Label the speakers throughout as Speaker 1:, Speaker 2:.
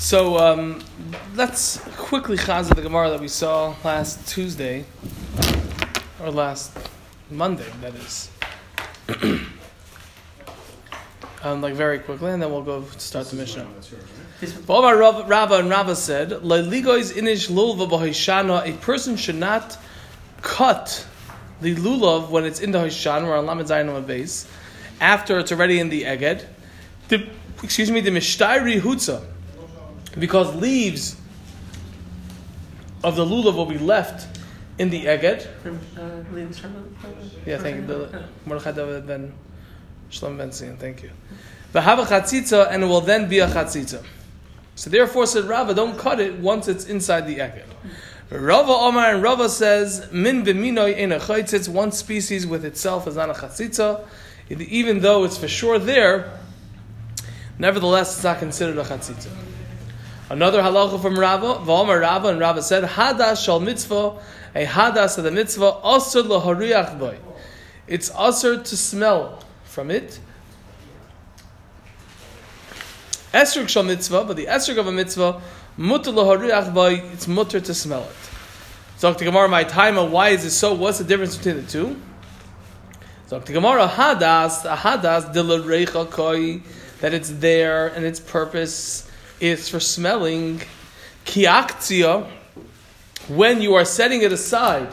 Speaker 1: So um, let's quickly chazah the Gemara that we saw last Tuesday, or last Monday, that is. um, like very quickly, and then we'll go start the Mishnah. Omar Rav- Rava and Rava said, "Le'ligois inish lulva b'hoishana." A person should not cut the lulav when it's in the hoishan, or on lamed zayin on base, after it's already in the eged. The, excuse me, the mishtari hutza, because leaves of the lulav will be left in the eged. Yeah, thank you. The- Mordechai David ben Shalom ben Zion, thank you. V'hava chatzitza, and it will then be a chatzitza. So therefore, said Rava, don't cut it once it's inside the eged. Rava Omar and Rava says, Min v'minoi ein a chaitzitz, one species with itself is not a chatzitza. Even though it's for sure there, nevertheless it's not considered a chatzitza. Another halacha from Rava, V'omar Rava, and Rava said, Hadas shal mitzvah, a hadas of the mitzvah, asur lahariach boy. It's asur to smell from it. Esrog shal mitzvah, but the esrog of a mitzvah, mutter lahariach boy, it's mutter to smell it. So the Gemara, my time, why is it so? What's the difference between the two? So the Gemara, hadas, a hadas, de koi, that it's there and its purpose is for smelling. Kiaktia, when you are setting it aside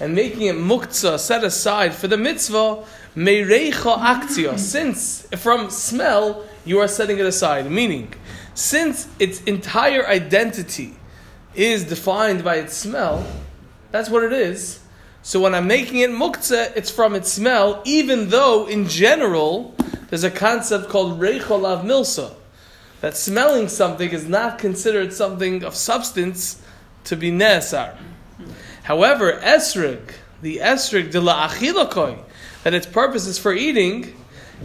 Speaker 1: and making it muktzah, set aside for the mitzvah, meirecha aktia, since from smell you are setting it aside. Meaning, since its entire identity is defined by its smell, that's what it is. So when I'm making it muktzah, it's from its smell, even though in general there's a concept called reichol av milsa, that smelling something is not considered something of substance to be nesar. However, esrig, the esrig de la achilakoi, that its purpose is for eating,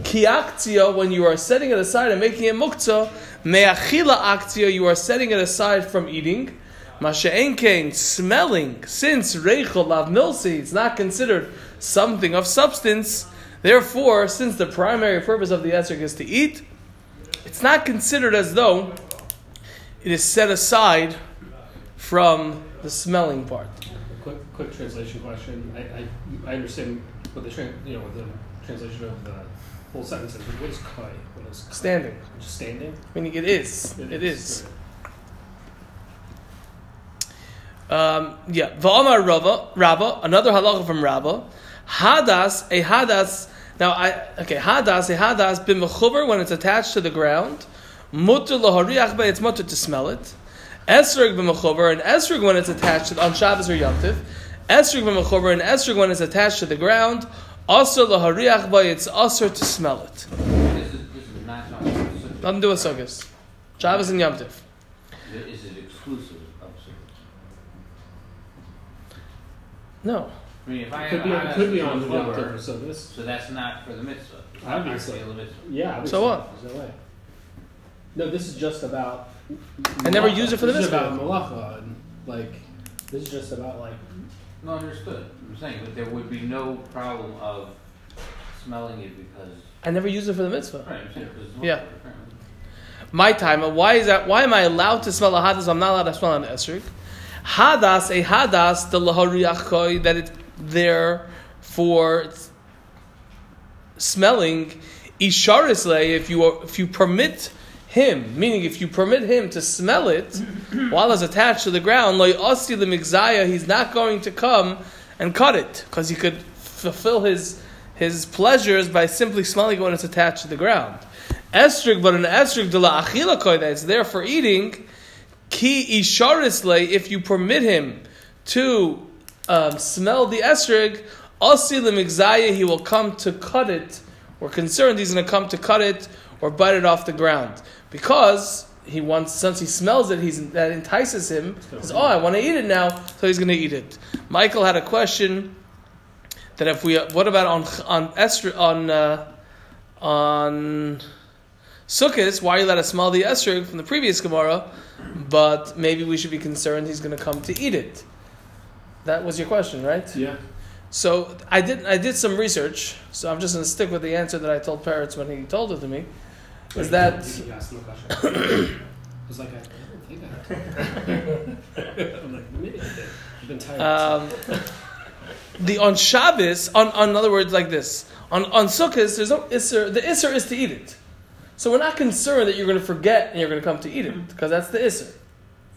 Speaker 1: kiaktia, when you are setting it aside and making it muktzah, me'achila aktia, you are setting it aside from eating. Masha'enkein, smelling, since reichel lav milsi, it's not considered something of substance. Therefore, since the primary purpose of the esrog is to eat, it's not considered as though it is set aside from the smelling part.
Speaker 2: Quick, quick translation question. I, I, I understand what the tran you know what the translation of the whole sentence is. What is kai? What is kai?
Speaker 1: Standing.
Speaker 2: Just standing.
Speaker 1: Meaning it is. It is. Um, yeah. Va'amar Rava, Rabba, another halacha from Rava. Hadas, a hadas. Now, I okay. Hadas, a hadas b'mechuber when it's attached to the ground. Mutter lahariach it's mutter to smell it. Esrog b'mechuber and esrog when it's attached to, on Shabbos or Yom Tiv. Esrog b'mechuber and esrog when it's attached to the ground. Asr lahariach it's asr to smell it.
Speaker 3: This is, this is not.
Speaker 1: Nothing to do with Sukkot. Shabbos and Yom Tiv.
Speaker 3: Is it exclusive of Sukkot?
Speaker 1: No.
Speaker 3: I mean, if I
Speaker 2: Could be,
Speaker 3: a
Speaker 2: could be on the
Speaker 3: before,
Speaker 2: Yom Tov, so this.
Speaker 3: so that's not for the mitzvah. It's
Speaker 2: Obviously.
Speaker 3: part of the mitzvah.
Speaker 2: Yeah. obviously,
Speaker 1: So what?
Speaker 2: There's no way. No, this is just about.
Speaker 1: I never use it for the
Speaker 2: This is about malacha and like. This is just about like.
Speaker 3: No, understood. I'm saying, but there would be no problem of smelling it because.
Speaker 1: I never use it for the mitzvah.
Speaker 3: Right, I'm saying
Speaker 1: Yeah. My time. Uh, why is that? Why am I allowed to smell a hadas? I'm not allowed to smell an esrog. Hadas, a hadas, the lahariachoi, that it's there for smelling. Isharisle, if you are, if you permit him, meaning if you permit him to smell it while it's attached to the ground, like osti the he's not going to come and cut it because he could fulfill his his pleasures by simply smelling it when it's attached to the ground. Estrig, but an estrig de la achila it's there for eating. Ki isharisle, if you permit him to um, smell the estrig, asi lemigzaya, he will come to cut it. We're concerned he's going to come to cut it or bite it off the ground because he wants. Since he smells it, he's that entices him. Says, "Oh, I want to eat it now," so he's going to eat it. Michael had a question that if we, what about on on estrig on uh, on Sukkot, why you let us smell the esrog from the previous Gemara, but maybe we should be concerned he's going to come to eat it. That was your question, right?
Speaker 2: Yeah.
Speaker 1: So I did I did some research. So I'm just going to stick with the answer that I told Parrots when he told it to me. Is that
Speaker 2: You asked him a question. was like, I, I don't think I. I'm like, maybe I did. I've been tired.
Speaker 1: Um, the on Shabbos, on, on in other words, like this on on Sukkot, there's no isser. The isser is to eat it. So we're not concerned that you're going to forget and you're going to come to eat it because that's the isser.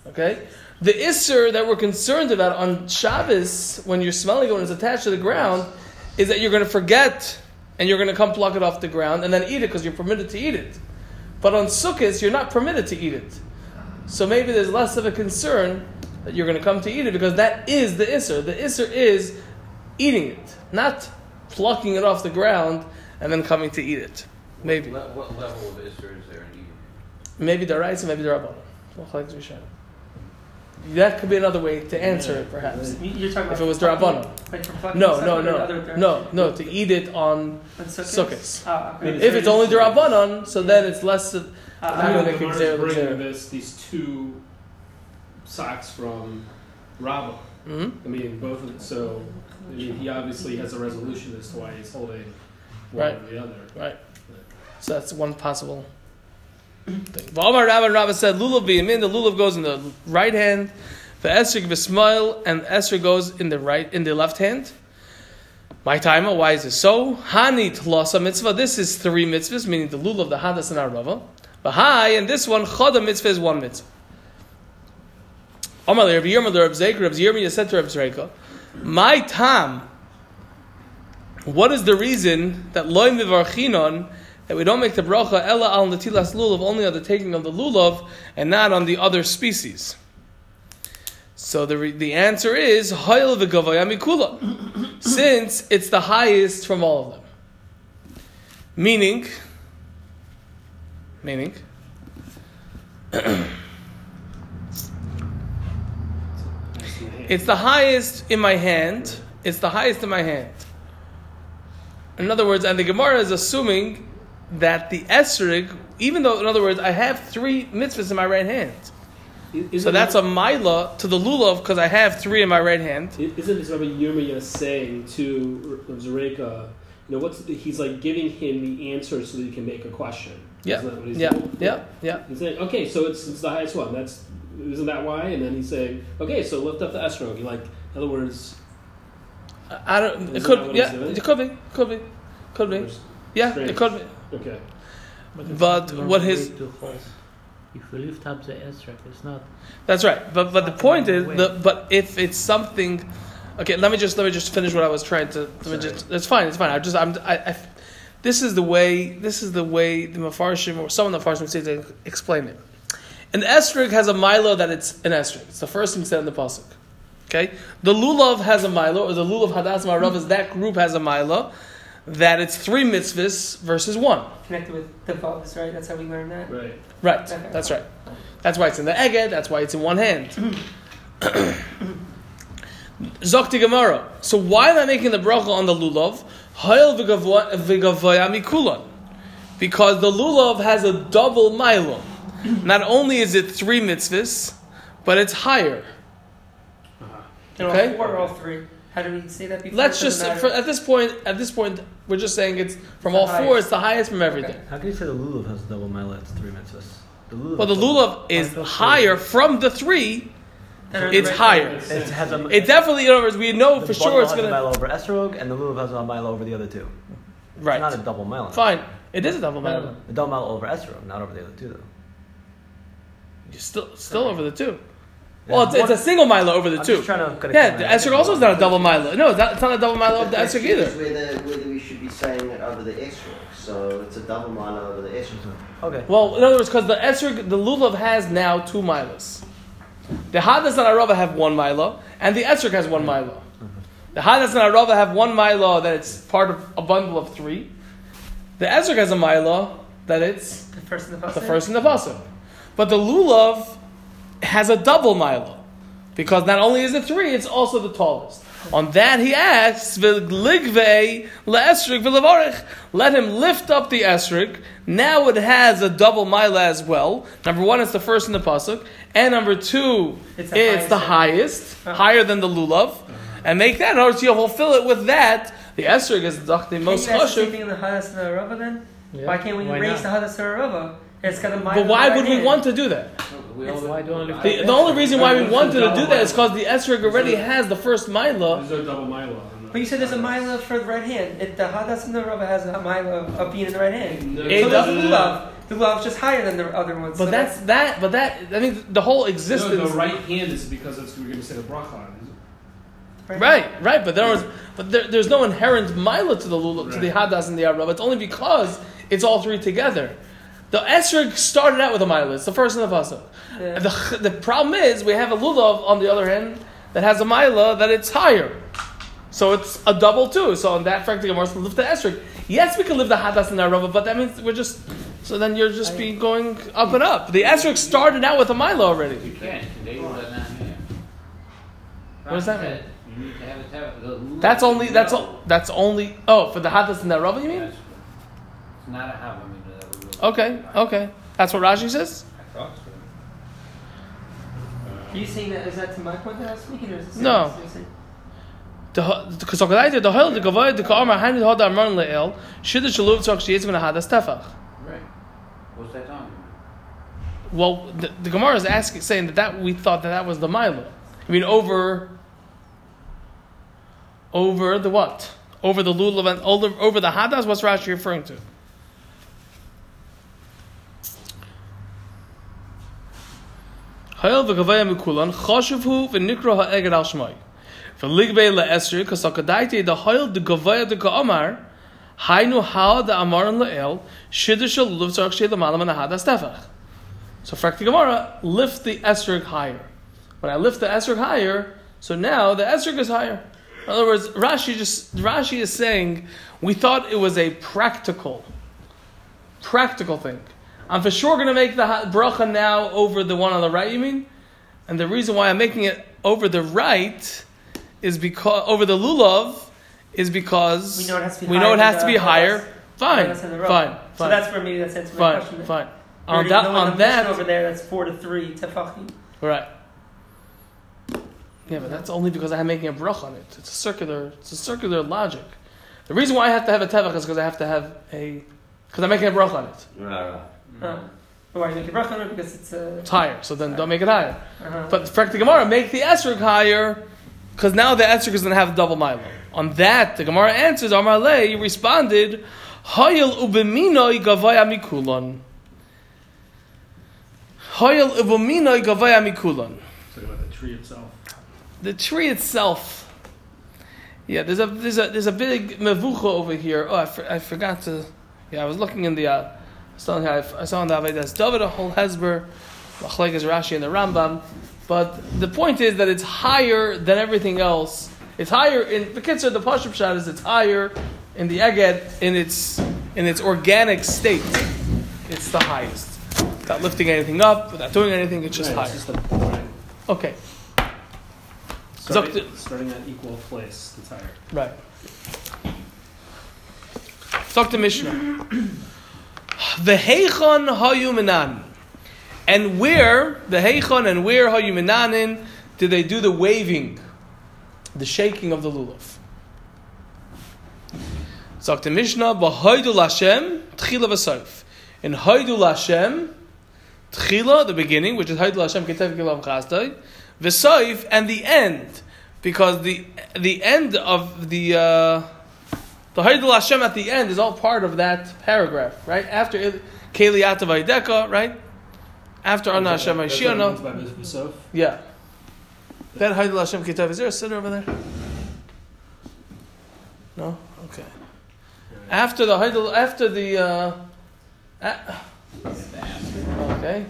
Speaker 1: Okay. The isser that we're concerned about on Shabbos, when you're smelling it when it's attached to the ground, is that you're going to forget and you're going to come pluck it off the ground and then eat it because you're permitted to eat it. But on Sukkot, you're not permitted to eat it. So maybe there's less of a concern that you're going to come to eat it because that is the isser. The isser is eating it, not plucking it off the ground and then coming to eat it. Maybe.
Speaker 3: What level of Isser is there in eating?
Speaker 1: Maybe the rice, maybe the rabbanon. That could be another way to answer it, perhaps.
Speaker 4: You- You're talking
Speaker 1: If it was
Speaker 4: plucking-
Speaker 1: Rabbanon.
Speaker 4: Like from plucking
Speaker 1: No, no, no, no, no. To eat it on
Speaker 4: On Sukkot?
Speaker 1: Sukkot.
Speaker 4: Ah, okay.
Speaker 1: If it's only the rabbanon, so then it's less. I'm
Speaker 4: ah,
Speaker 2: the
Speaker 1: make
Speaker 2: Gemara is bringing
Speaker 1: there.
Speaker 2: this these two socks from Rabba.
Speaker 1: hmm
Speaker 2: I mean, both. Of, so, I mean, he obviously has a resolution as to why he's holding one
Speaker 1: Right.
Speaker 2: or the other.
Speaker 1: Right. So that's one possible thing. V'amar Rabba and Rabba said, Lulav b'yamin, the lulav goes in the right hand, the esrik b'smail, and esrik goes in the right, in the left hand. My timer, why is it so? Hani tlasa mitzvah, this is three mitzvahs, meaning the lulav, the hadas, and arava. Bahai, and this one, chada mitzvah is one mitzvah. Amar Rabbi Yirmiyah, Rabbi Zeker, Rabbi Yirmiyah said to Rabbi Zreika, my tam, what is the reason that loy mivarchinon that we don't make the bracha ella al natilas lulav only on the taking of the lulav and not on the other species? So the the answer is hayel v'gavayamikula, since it's the highest from all of them. Meaning, meaning. It's the highest in my hand. It's the highest in my hand. In other words, and the Gemara is assuming that the esrig, even though, in other words, I have three mitzvahs in my right hand.
Speaker 2: Isn't
Speaker 1: So that's a mila to the lulav because I have three in my right hand.
Speaker 2: Isn't this Rabbi Yirmiyah saying to Rav Zareka, you know, what's the, he's like giving him the answer so that he can make a question.
Speaker 1: Yeah,
Speaker 2: Isn't that what he's
Speaker 1: yeah,
Speaker 2: doing?
Speaker 1: yeah, yeah.
Speaker 2: He's saying, okay, so it's, it's the highest one. That's isn't that why? And then he's saying, okay, so lift up the esrog. Like, in other words,
Speaker 1: I don't. It could. Yeah, it could be. Could be. Could be. Yeah, it could be.
Speaker 2: Okay.
Speaker 1: But what his
Speaker 5: If we lift up the esrog, it's not.
Speaker 1: That's right. But but the point is the but if it's something okay, let me just let me just finish what I was trying to let me just it's fine, it's fine. I just I'm I, I this is the way this is the way the mafarshim or some of the mafarshim say to explain it. An esrig has a milo that it's an esrig. It's the first thing said in the pasuk. Okay, the lulav has a milo, or the lulav hadas marav is that group has a milo that it's three mitzvahs versus one.
Speaker 4: Connected with the vows, right? That's how we learn that.
Speaker 2: Right.
Speaker 1: Right.
Speaker 4: Okay.
Speaker 1: That's right. That's why it's in the eged. That's why it's in one hand. Zokti Gemara. So why am I making the bracha on the lulav? Hayel v'gavoya mikulan. Because the lulav has a double milo. Not only is it three mitzvahs, but it's higher. Okay.
Speaker 4: all four or all three. How do we say that before?
Speaker 1: Let's just for, at this point. At this point, we're just saying it's from
Speaker 4: The
Speaker 1: all four. It's the highest from everything.
Speaker 4: Okay.
Speaker 6: How can you say the lulav has double mila? It's three mitzvahs. The lulav.
Speaker 1: Well, the
Speaker 6: is
Speaker 1: lulav is higher from the three.
Speaker 4: That are the
Speaker 1: It's
Speaker 4: right
Speaker 1: higher.
Speaker 4: numbers.
Speaker 6: It has a.
Speaker 1: It definitely, in other words, we know for sure it's
Speaker 6: has a
Speaker 1: gonna.
Speaker 6: mila over esrog, and the lulav has a mila over the other two. It's
Speaker 1: Right.
Speaker 6: not a double mila.
Speaker 1: Fine. It is a double milo.
Speaker 6: A double mila over esrog, not over the other two though.
Speaker 1: You're still still over the two.
Speaker 6: Yeah.
Speaker 1: Well, it's, it's a single milo over the
Speaker 6: I'm
Speaker 1: two.
Speaker 6: just trying to connect
Speaker 1: Yeah, the esrog also is not a double milo. No, it's not, it's not a double milo of the esrog
Speaker 7: question is
Speaker 1: either.
Speaker 7: Whether, whether we should be saying it over the esrog. So it's a double mile over the esrog. Mm-hmm.
Speaker 6: Okay.
Speaker 1: Well, in other words, because the esrog, the lulav has now two milos. The hadas and arava have one milo, and the esrog has one milo. Mm-hmm. The hadas and arava have one milo that it's part of a bundle of three. The esrog has a milo that it's
Speaker 4: The first in the
Speaker 1: the first in the pasuk. But the lulav has a double milo. Because not only is it three, it's also the tallest. On that he asks, "V'ligvei le'esrik v'levarich." Let him lift up the esrik. Now it has a double mila as well. Number one, it's the first in the pasuk, and number two,
Speaker 4: It's
Speaker 1: it's,
Speaker 4: the
Speaker 1: the
Speaker 4: highest.
Speaker 1: highest, uh-huh. higher than the lulav. And make that in order to fulfill it with that. The esrik is the
Speaker 4: Can
Speaker 1: most
Speaker 4: you ask the same
Speaker 1: chashuv.
Speaker 4: the Hadas and the Rava then? Why can't we
Speaker 5: Why
Speaker 4: raise
Speaker 5: not?
Speaker 4: the highest and the Rava It's got
Speaker 1: But why would we want to do that?
Speaker 3: We
Speaker 4: It's-
Speaker 3: only-
Speaker 5: Why
Speaker 1: The, the only reason why we wanted to do that is because the esrog already has the first mila.
Speaker 2: There's no double milo. on the-
Speaker 4: But you said there's a mila for the right hand. If the hadas in the rubber has a mila of being in the right hand.
Speaker 2: No,
Speaker 1: It
Speaker 4: so
Speaker 1: does-
Speaker 4: does the lulav. The lulav is just higher than the other ones.
Speaker 1: But
Speaker 4: so
Speaker 1: that's that. But that I mean the whole existence.
Speaker 2: No,
Speaker 1: existence.
Speaker 2: the right hand is because it's we're going to say the bracha on.
Speaker 1: Right, right, but there was, but there, there's no inherent mila to the lulav, to the hadas and the arab. It's only because it's all three together. The esrog started out with a mila. It's the first in the pasuk.
Speaker 4: Yeah.
Speaker 1: The, the problem is we have a lulav on the other hand that has a mila that it's higher, so it's a double too. So on that fact, we're supposed lift the esrog. Yes, we can live the hadas and the arab, but that means we're just. So then you're just be going up and up. The esrog started out with a mila already.
Speaker 3: You can't. They will let not have.
Speaker 1: What does that mean?
Speaker 3: You need to have it. Have the
Speaker 1: That's only. That's all. That's only. Oh, for the hadas and the arab, you mean?
Speaker 3: It's not a have.
Speaker 1: Okay, okay. That's what Rashi says?
Speaker 3: So.
Speaker 4: Are you saying that? Is that to my point that I was speaking, or is it?
Speaker 1: No. Because okay, the hell the gavoy the kamar handed hod amran le'el should the shaluv tzok she is going to have tefach.
Speaker 3: Right. What's that talking about?
Speaker 1: Well, the, the Gemara is asking, saying that, that we thought that that was the milo. I mean, over, over the what? Over the lulav and over, over the hadas. What's Rashi referring to? Hayel v'gavaya mikulan choshev hu v'nikro ha'eged al shmai. V'ligbei le'esri kasakadaiti the hayel the gavaya the ka'amar hainu ha the amaran le'el shiddush al lulav tzarach shei l'malam and hadas tefach. So frakti Gemara, lift the esrog higher. When I lift the esrog higher, so now the esrog is higher. In other words, Rashi just Rashi is saying we thought it was a practical, practical thing. I'm for sure going to make the ha- bracha now over the one on the right. You mean? And the reason why I'm making it over the right is because over the lulav is because
Speaker 4: We know it has to be higher
Speaker 1: know it
Speaker 4: than
Speaker 1: has to be higher. Fine,
Speaker 4: Hadas and the
Speaker 1: fine, fine,
Speaker 4: So that's where maybe that's answering my question. then.
Speaker 1: fine. On that, on
Speaker 4: the
Speaker 1: that,
Speaker 4: over there, that's four to three tefachim.
Speaker 1: Right. Yeah, but that's only because I'm making a brach on it. It's a circular. It's a circular logic. The reason why I have to have a tevach is because I have to have a because I'm making a brach on it.
Speaker 7: Right, right.
Speaker 4: Uh, why are you making bracha on it? Because it's a.
Speaker 1: It's higher, so then don't make it higher.
Speaker 4: Uh-huh.
Speaker 1: But for the Gemara, make the esrog higher because now the esrog is going to have double milo. On that, the Gemara answers, Amar Le, you responded, Hayil ubeminoi gavaya mikulon. Hayil ubeminoi gavaya mikulon.
Speaker 2: Talking about the tree itself.
Speaker 1: the tree itself. Yeah, there's a there's a there's a big mevucha over here. Oh, I, for, I forgot to. Yeah, I was looking in the. Uh, I saw in the I saw in the Avedas David a whole Hezber, Machlekes Rashi and the Rambam, but the point is that it's higher than everything else. It's higher in the Kitzur. The Pashup shot is it's higher in the Eged in its in its organic state. It's the highest. Without lifting anything up, without doing anything, it's just
Speaker 2: Right,
Speaker 1: higher.
Speaker 2: it's just.
Speaker 1: Okay,
Speaker 2: starting,
Speaker 1: Zok-
Speaker 2: starting at equal place, it's higher.
Speaker 1: Right. Talk to Mishnah. The heichon hayuminan. And where, the heichon and where hayuminanin did they do the waving, the shaking of the lulav? Talk to Mishnah, B'hoidul Hashem, tchila v'soif. In hoidul Hashem, tchila, the beginning, which is hoidul Hashem, ketev kilav chasdai, v'soif, and the end because the the end of the uh, the Haidul Hashem at the end is all part of that paragraph, right? After Keli Atav Aideka, right? After Anna Hashem
Speaker 2: That's what it means
Speaker 1: Hashiano,
Speaker 2: by Mitzvah Sof.
Speaker 1: yeah. That Haidul Hashem Kitav, is there a sitter over there? No? Okay. After the Haidul, after the, uh, a- okay.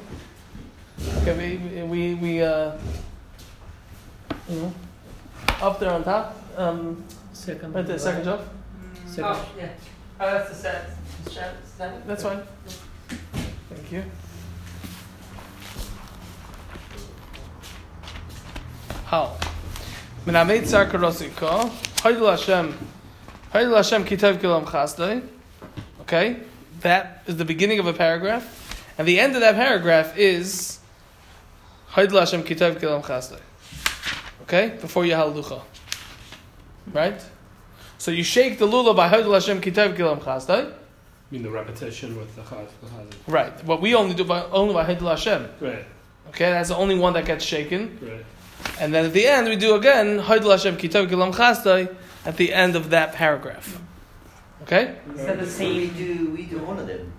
Speaker 1: Okay, we, we, we, uh, you know, up there on top, um,
Speaker 5: Second.
Speaker 1: right there, second job.
Speaker 5: Second.
Speaker 4: Oh, yeah. Oh, that's the set. The set- set.
Speaker 1: That's fine. Thank you. How? Min amet zar karosika, Haidul Hashem, Haidul Hashem kitav kilam chasdai. Okay? That is the beginning of a paragraph. And the end of that paragraph is Haidul Hashem kitav kilam chasdai. Okay? Before you halalucha. Right? So you shake the lula by Haidul Hashem kitav kilam chasdai.
Speaker 2: mean the repetition with the chaz.
Speaker 1: Right. What we only do by only by Haidul Hashem.
Speaker 2: Right,
Speaker 1: Okay, that's the only one that gets shaken.
Speaker 2: right.
Speaker 1: And then at the end we do again Haidul Hashem Kitav Gilam Chasdai at the end of that paragraph. Okay?
Speaker 4: Is that the
Speaker 7: We
Speaker 4: same?
Speaker 7: do, we do one of them.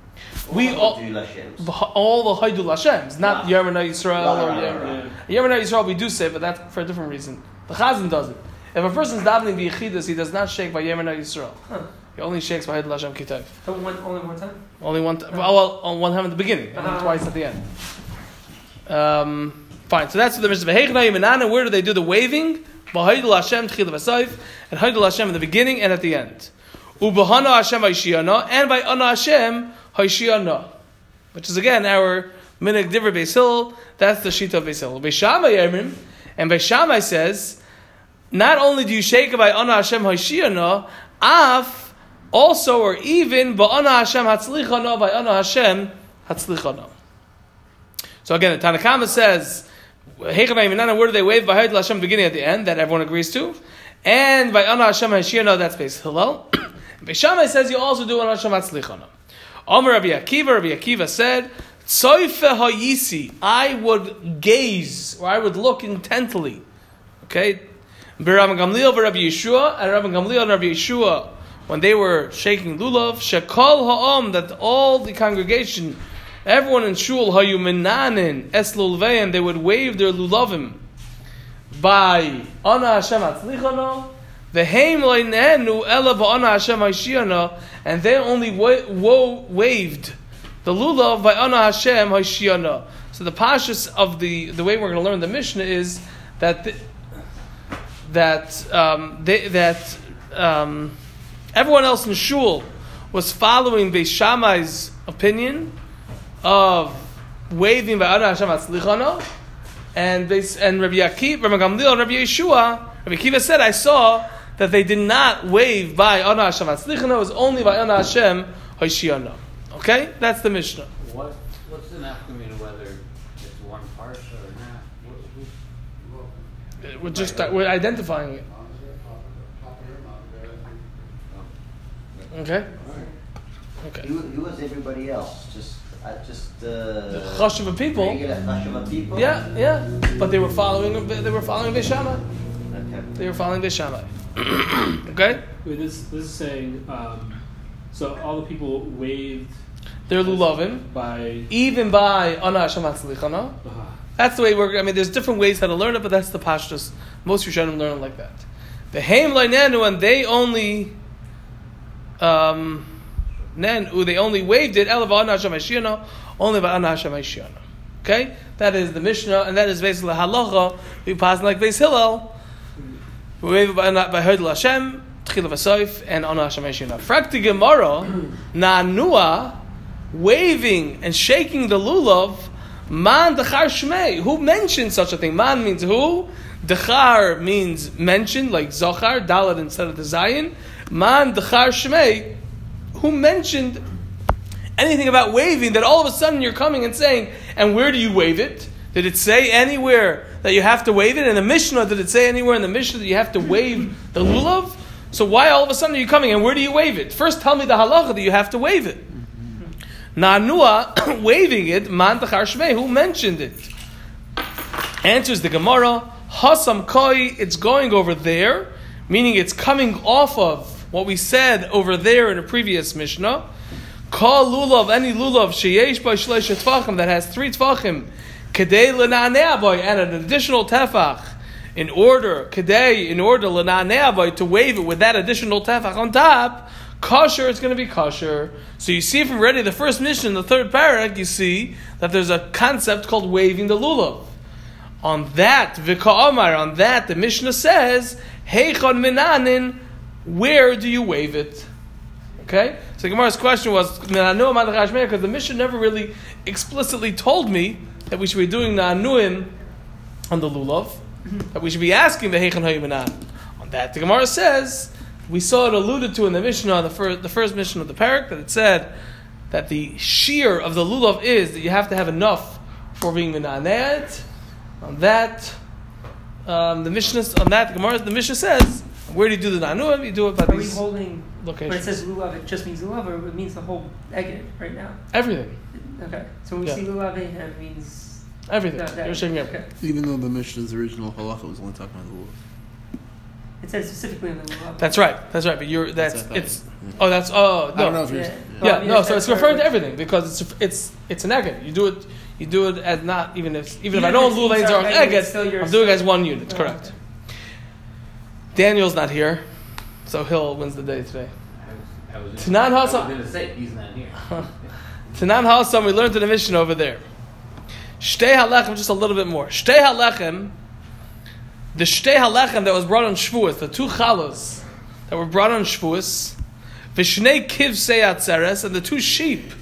Speaker 1: We all-
Speaker 7: them do Lashems.
Speaker 1: The- All the Haidul Hashems, not
Speaker 7: Yeah.
Speaker 1: Yermana Yisrael
Speaker 7: Right,
Speaker 1: or
Speaker 7: right,
Speaker 1: Yermana.
Speaker 7: right,
Speaker 1: Yisrael we do say, but that's for a different reason. The Chazan doesn't. If a person's davening the Yechidus, he does not shake by Yermana Yisrael.
Speaker 4: Huh.
Speaker 1: He only shakes by Haidul Hashem Kitav.
Speaker 4: So one, only one time?
Speaker 1: Only one, t- well, well, on one time at the beginning, and
Speaker 4: Uh-huh.
Speaker 1: twice at the end. Um, fine, so that's what the Mishnah Vehechnai Where do they do the waving? B'Haidul Hashem Tchil V'Sayif, and Haidul Hashem in the beginning and at the end. Ubahana Hashem Haishiyana, and by Ana Hashem Haishiyana, which is again our Minig Diver Beis Hill. That's the Shita of Beis Hill. Beishamai Yemrim, and Beishamai says, not only do you shake by Ana Hashem Haishiyana, af also or even ba'ana Hashem hatzlichana by Ana Hashem hatzlichana. So again, the Tanakama says, Hechavay Minana, where do they wave? By Hashem beginning at the end, that everyone agrees to. And by Ana Hashem Hashiyana, that's Beis Hillel. Beishamai says you also do Ana Hashem hatzlichana. Omer Rabbi Akiva, Rabbi Akiva said, Tzoife ha'yisi, I would gaze, or I would look intently. Okay? Rabbi Gamliel Rabbi Yeshua, and Rabbi Gamliel and Rabbi Yeshua, when they were shaking lulav, shekol ha'om, that all the congregation, everyone in shul, hayu menanin, es lulvein, they would wave their lulavim by ana Hashem atzlichana, veheim leinenu ela ba'ana Hashem haishiyana, and they only wa- wa- waved the lulav by ana Hashem haishiyana. So the pashas of the the way we're going to learn the Mishnah is that. The, that um, they, that um, everyone else in shul was following Beis Shammai's opinion of waving by Adon Hashem Atzlichano, and Beis, and Rabbi Akiva, Rabbi Gamliel, Rabbi Yeshua, Rabbi Akiva said, I saw that they did not wave by Adon Hashem Atzlichano, it was only by Adon Hashem Hoshiyano. Okay, that's the Mishnah.
Speaker 3: What,
Speaker 1: We're just we're identifying it. Okay. Okay.
Speaker 7: Who, who was everybody else? Just, uh, just uh,
Speaker 1: The chashuv of people.
Speaker 7: regular Chashava people.
Speaker 1: Yeah, yeah. But they were following. They were following Beis
Speaker 7: Okay.
Speaker 1: They were following Beis okay.
Speaker 2: Wait, this this is saying. Um, so all the people waved
Speaker 1: They're lulavim.
Speaker 2: by.
Speaker 1: Even by Ana Hashem Hatzlichana. That's the way we're. I mean, there's different ways how to learn it, but that's the pashtus. Most Rishonim learn it like that. Haim Lainenu, and they only. Um, Nenu, they only waved it. Ela Ana Hashem Haishiyana, only by Ana Hashem Haishiyana. Okay, that is the Mishnah, and that is basically halacha. We pass like Beis Hillel. We wave it by by Herdel Hashem, Tchila Vasoif, and Ana Hashem. Frakti Gemara, Nanua, waving and shaking the lulav. Man dechar shmei. Who mentioned such a thing? Man means who? Dechar means mentioned, like Zochar, Dalet instead of the Zion. Man dechar shmei. Who mentioned anything about waving that all of a sudden you're coming and saying, and where do you wave it? Did it say anywhere that you have to wave it? In the Mishnah, did it say anywhere in the Mishnah that you have to wave the lulav? So why all of a sudden are you coming and where do you wave it? First tell me the halacha that you have to wave it. Nanua waving it, man tachar shmei, who mentioned it? Answers the Gemara, Hasam koi, it's going over there, meaning it's coming off of what we said over there in a previous Mishnah. Call lulav, any lulav, sheyesh by shleisha that has three tvachim, kedei lenanea boy, and an additional tefach, in order, kedei, in order lenanea boy, to wave it with that additional tefach on top, kosher, it's going to be kosher. So you see from already the first Mishnah, the third parak, you see that there's a concept called waving the lulav. On that, Vika on that, the Mishnah says, Heichon minanin, where do you wave it? Okay? So Gemara's question was, because the Mishnah never really explicitly told me that we should be doing Na'anuim on the lulav, that we should be asking the Heichon Hayuminan. On that, the Gemara says, we saw it alluded to in the Mishnah, the first, the first Mishnah of the Parak, that it said that the shear of the lulav is that you have to have enough for being Minanet. On that, um, the Mishnah, on that, the Gemara, the Mishnah says, where do you do the Nanuim? You do it by
Speaker 4: Are we
Speaker 1: these.
Speaker 4: holding When it says lulav, it just means lulav, or it means the whole egg right now.
Speaker 1: Everything,
Speaker 4: Okay, so when we
Speaker 1: Yeah.
Speaker 4: see lulav, it means
Speaker 1: everything.
Speaker 4: that, that
Speaker 1: You're saying everything.
Speaker 4: okay.
Speaker 8: Even though the Mishnah's original halacha was only talking about the wolf.
Speaker 4: It says specifically in the lulav.
Speaker 1: That's right. That's right. But you're that's
Speaker 8: That's
Speaker 1: it's.
Speaker 8: thought.
Speaker 1: Oh, that's oh
Speaker 8: I don't know
Speaker 1: no.
Speaker 8: if you're.
Speaker 4: Yeah.
Speaker 8: Yeah.
Speaker 4: Well,
Speaker 1: Yeah, no. So it's referring to everything because it's it's it's an egg. You do it. You do it as not even if even if I
Speaker 4: Even
Speaker 1: know
Speaker 4: if
Speaker 1: lulav
Speaker 4: it's
Speaker 1: are
Speaker 4: egg,
Speaker 1: egg,
Speaker 4: it's still your-
Speaker 1: I'm doing it as one unit.
Speaker 4: Oh,
Speaker 1: Correct.
Speaker 4: okay.
Speaker 1: Daniel's not here, so Hill wins the day today.
Speaker 3: I was, I was,
Speaker 1: Tanan
Speaker 3: I was gonna say, he's not here.
Speaker 1: Tanan Hasam, we learned in the Mishnah over there. Shtei halechem, just a little bit more. Shtei halechem, the shtei halechem that was brought on Shavuos, the two chalos that were brought on Shavuos, vishnei kivsei atzeres, and the two sheep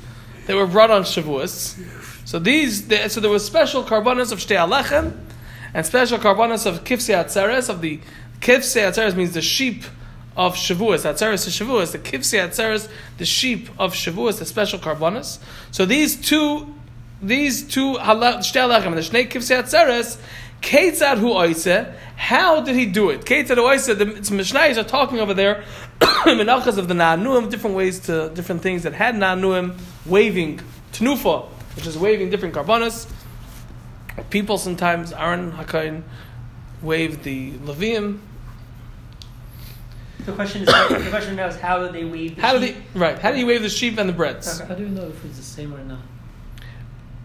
Speaker 1: that were brought on Shavuos. So these, the, so there was special carbonas of shtei halechem, and special carbonas of kivsei atzeres, of the kivsei atzeres means the sheep of Shavuos. Atzeres is Shavuos. The kivsei atzeres, the sheep of Shavuos, the special carbonas. So these two, these two hala- shtei halechem and the shnei kivsei atzeres, Ketzad hu oise, how did he do it? Ketzad hu oise, the it's Mishnayos are talking over there, menachas of the Na'anuim, different ways to, different things that had Na'anuim, waving, Tnufa, which is waving different carbonas. People sometimes, Aaron Hakain, wave the Levium.
Speaker 4: The question is, the question now is how do they wave the
Speaker 1: How do
Speaker 4: sheep?
Speaker 1: they, right, how do you wave the sheep and the breads?
Speaker 4: Okay.
Speaker 5: How do you know if it's the same or not?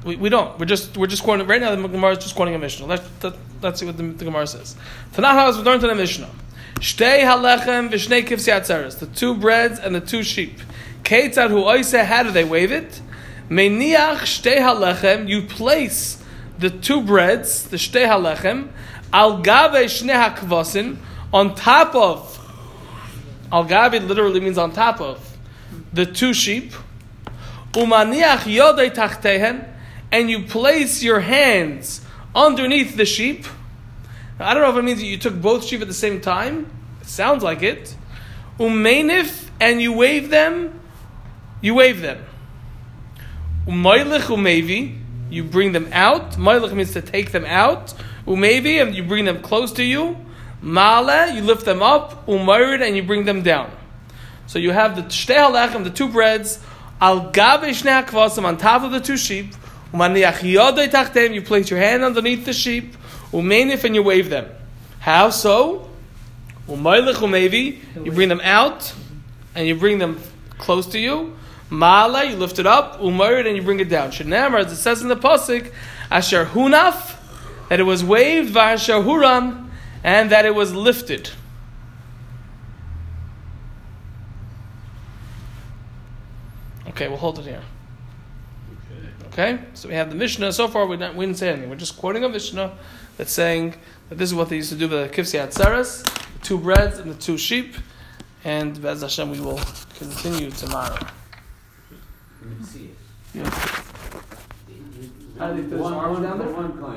Speaker 1: We, we don't. We're just we're just quoting right now. The Gemara is just quoting a Mishnah. Let's let, let's see what the, the Gemara says. Tanach has learned in the Mishnah. Shtei halechem v'shnei kivsi atzeres. The two breads and the two sheep. Keitzad hu oise. How do they wave it? Meniach shtei halechem. You place the two breads, the shtei halechem, al gave shnei hakvasin, on top of. Al gave literally means on top of the two sheep. Umaniach yodei tachtehen, and you place your hands underneath the sheep. I don't know if it means that you took both sheep at the same time. It sounds like it. Umenif, and you wave them. You wave them. Umaylich umevi, you bring them out. Maylich means to take them out. Umevi, and you bring them close to you. Male, you lift them up. Umayrid, and you bring them down. So you have the halechem, the two breads, al shnei on top of the two sheep. You place your hand underneath the sheep. Umenif, and you wave them. How so? You bring them out, and you bring them close to you. Mala, you lift it up. Umayrid, and you bring it down. Shenamar, as it says in the pasuk, asher hunaf, that it was waved, v'asher huram, and that it was lifted. Okay, we'll hold it here. Okay, so we have the Mishnah. So far, we didn't, we didn't say anything. We're just quoting a Mishnah that's saying that this is what they used to do with the kivsi atzeres, the two breads and the two sheep. And Bez Hashem, we will continue tomorrow.
Speaker 3: Let me see it.
Speaker 1: Yeah. How do they put his
Speaker 3: One-
Speaker 1: arms
Speaker 3: one-
Speaker 1: down there?
Speaker 3: One coin.